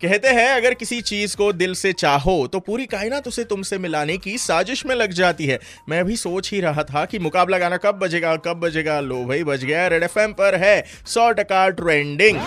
कहते हैं, अगर किसी चीज़ को दिल से चाहो तो पूरी कायनात उसे तुमसे मिलाने की साजिश में लग जाती है। मैं भी सोच ही रहा था कि मुकाबला गाना कब बजेगा कब बजेगा? लो भाई, बज गया रेड एफ़ पर है, सौ टका ट्रेंडिंग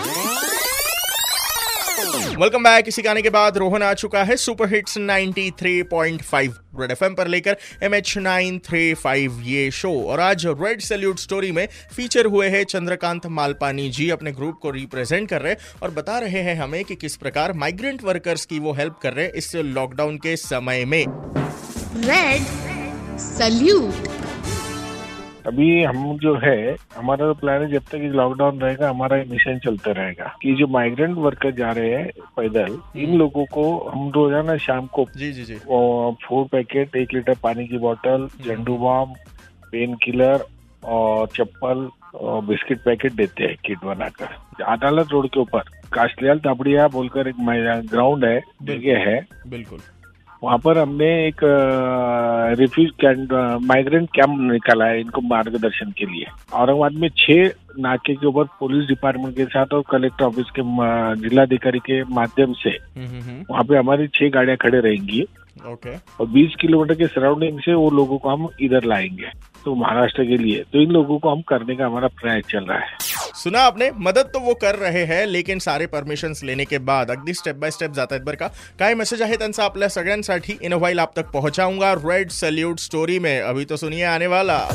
वेलकम बैक इसी गाने के बाद रोहन आ चुका है सुपर हिट्स 93.5 रेड एफएम पर लेकर M H nine three five ये शो और आज रेड सैल्यूट स्टोरी में फीचर हुए हैं चंद्रकांत मालपानी जी, अपने ग्रुप को रिप्रेजेंट कर रहे हैं और बता रहे हैं हमें कि किस प्रकार माइग्रेंट वर्कर्स की वो हेल्प कर रहे हैं इस लॉकडाउन के समय में। रेड सल्यूट अभी हम जो है हमारा तो प्लान है जब तक लॉकडाउन रहेगा हमारा मिशन चलता रहेगा। कि जो माइग्रेंट वर्कर जा रहे हैं पैदल इन लोगों को हम रोज़ाना शाम को जी जी जी। फ़ूड पैकेट एक लीटर पानी की बोतल झंडू बॉम पेन किलर और चप्पल और बिस्किट पैकेट देते हैं किट बनाकर। अदालत रोड के ऊपर काशलियाल तापड़िया बोलकर एक ग्राउंड है जगह है। बिल्कुल। वहाँ पर हमने एक रिफ्यूज कैंप माइग्रेंट कैंप निकाला है इनको मार्गदर्शन के लिए। औरंगाबाद में छह नाके के ऊपर पुलिस डिपार्टमेंट के साथ और कलेक्टर ऑफ़िस के जिलाधिकारी के माध्यम से हम्म, हम्म, हम्म, वहाँ पे हमारी छह गाड़ियाँ खड़े रहेंगी। ओके और 20 किलोमीटर के सराउंडिंग से वो लोगों को हम इधर लाएँगे तो महाराष्ट्र के लिए। तो इन लोगों को हम करने का हमारा प्रयास चल रहा है। सुना आपने मदद तो वो कर रहे हैं लेकिन सारे परमिशन्स लेने के बाद अगदी स्टेप बाय स्टेप जात बरं का काय मेसेज आहे त्यांचा आपल्या सगळ्यांसाठी इन व्हाईल आप तक पहुंचाऊँगा। रेड सल्यूट स्टोरी में अभी तो सुनिए आने वाला।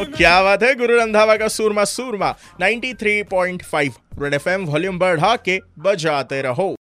ओ, क्या बात है गुरु रंधावा का Soorma Soorma. 93.5 red FM volume बढ़ा के बजाते रहो।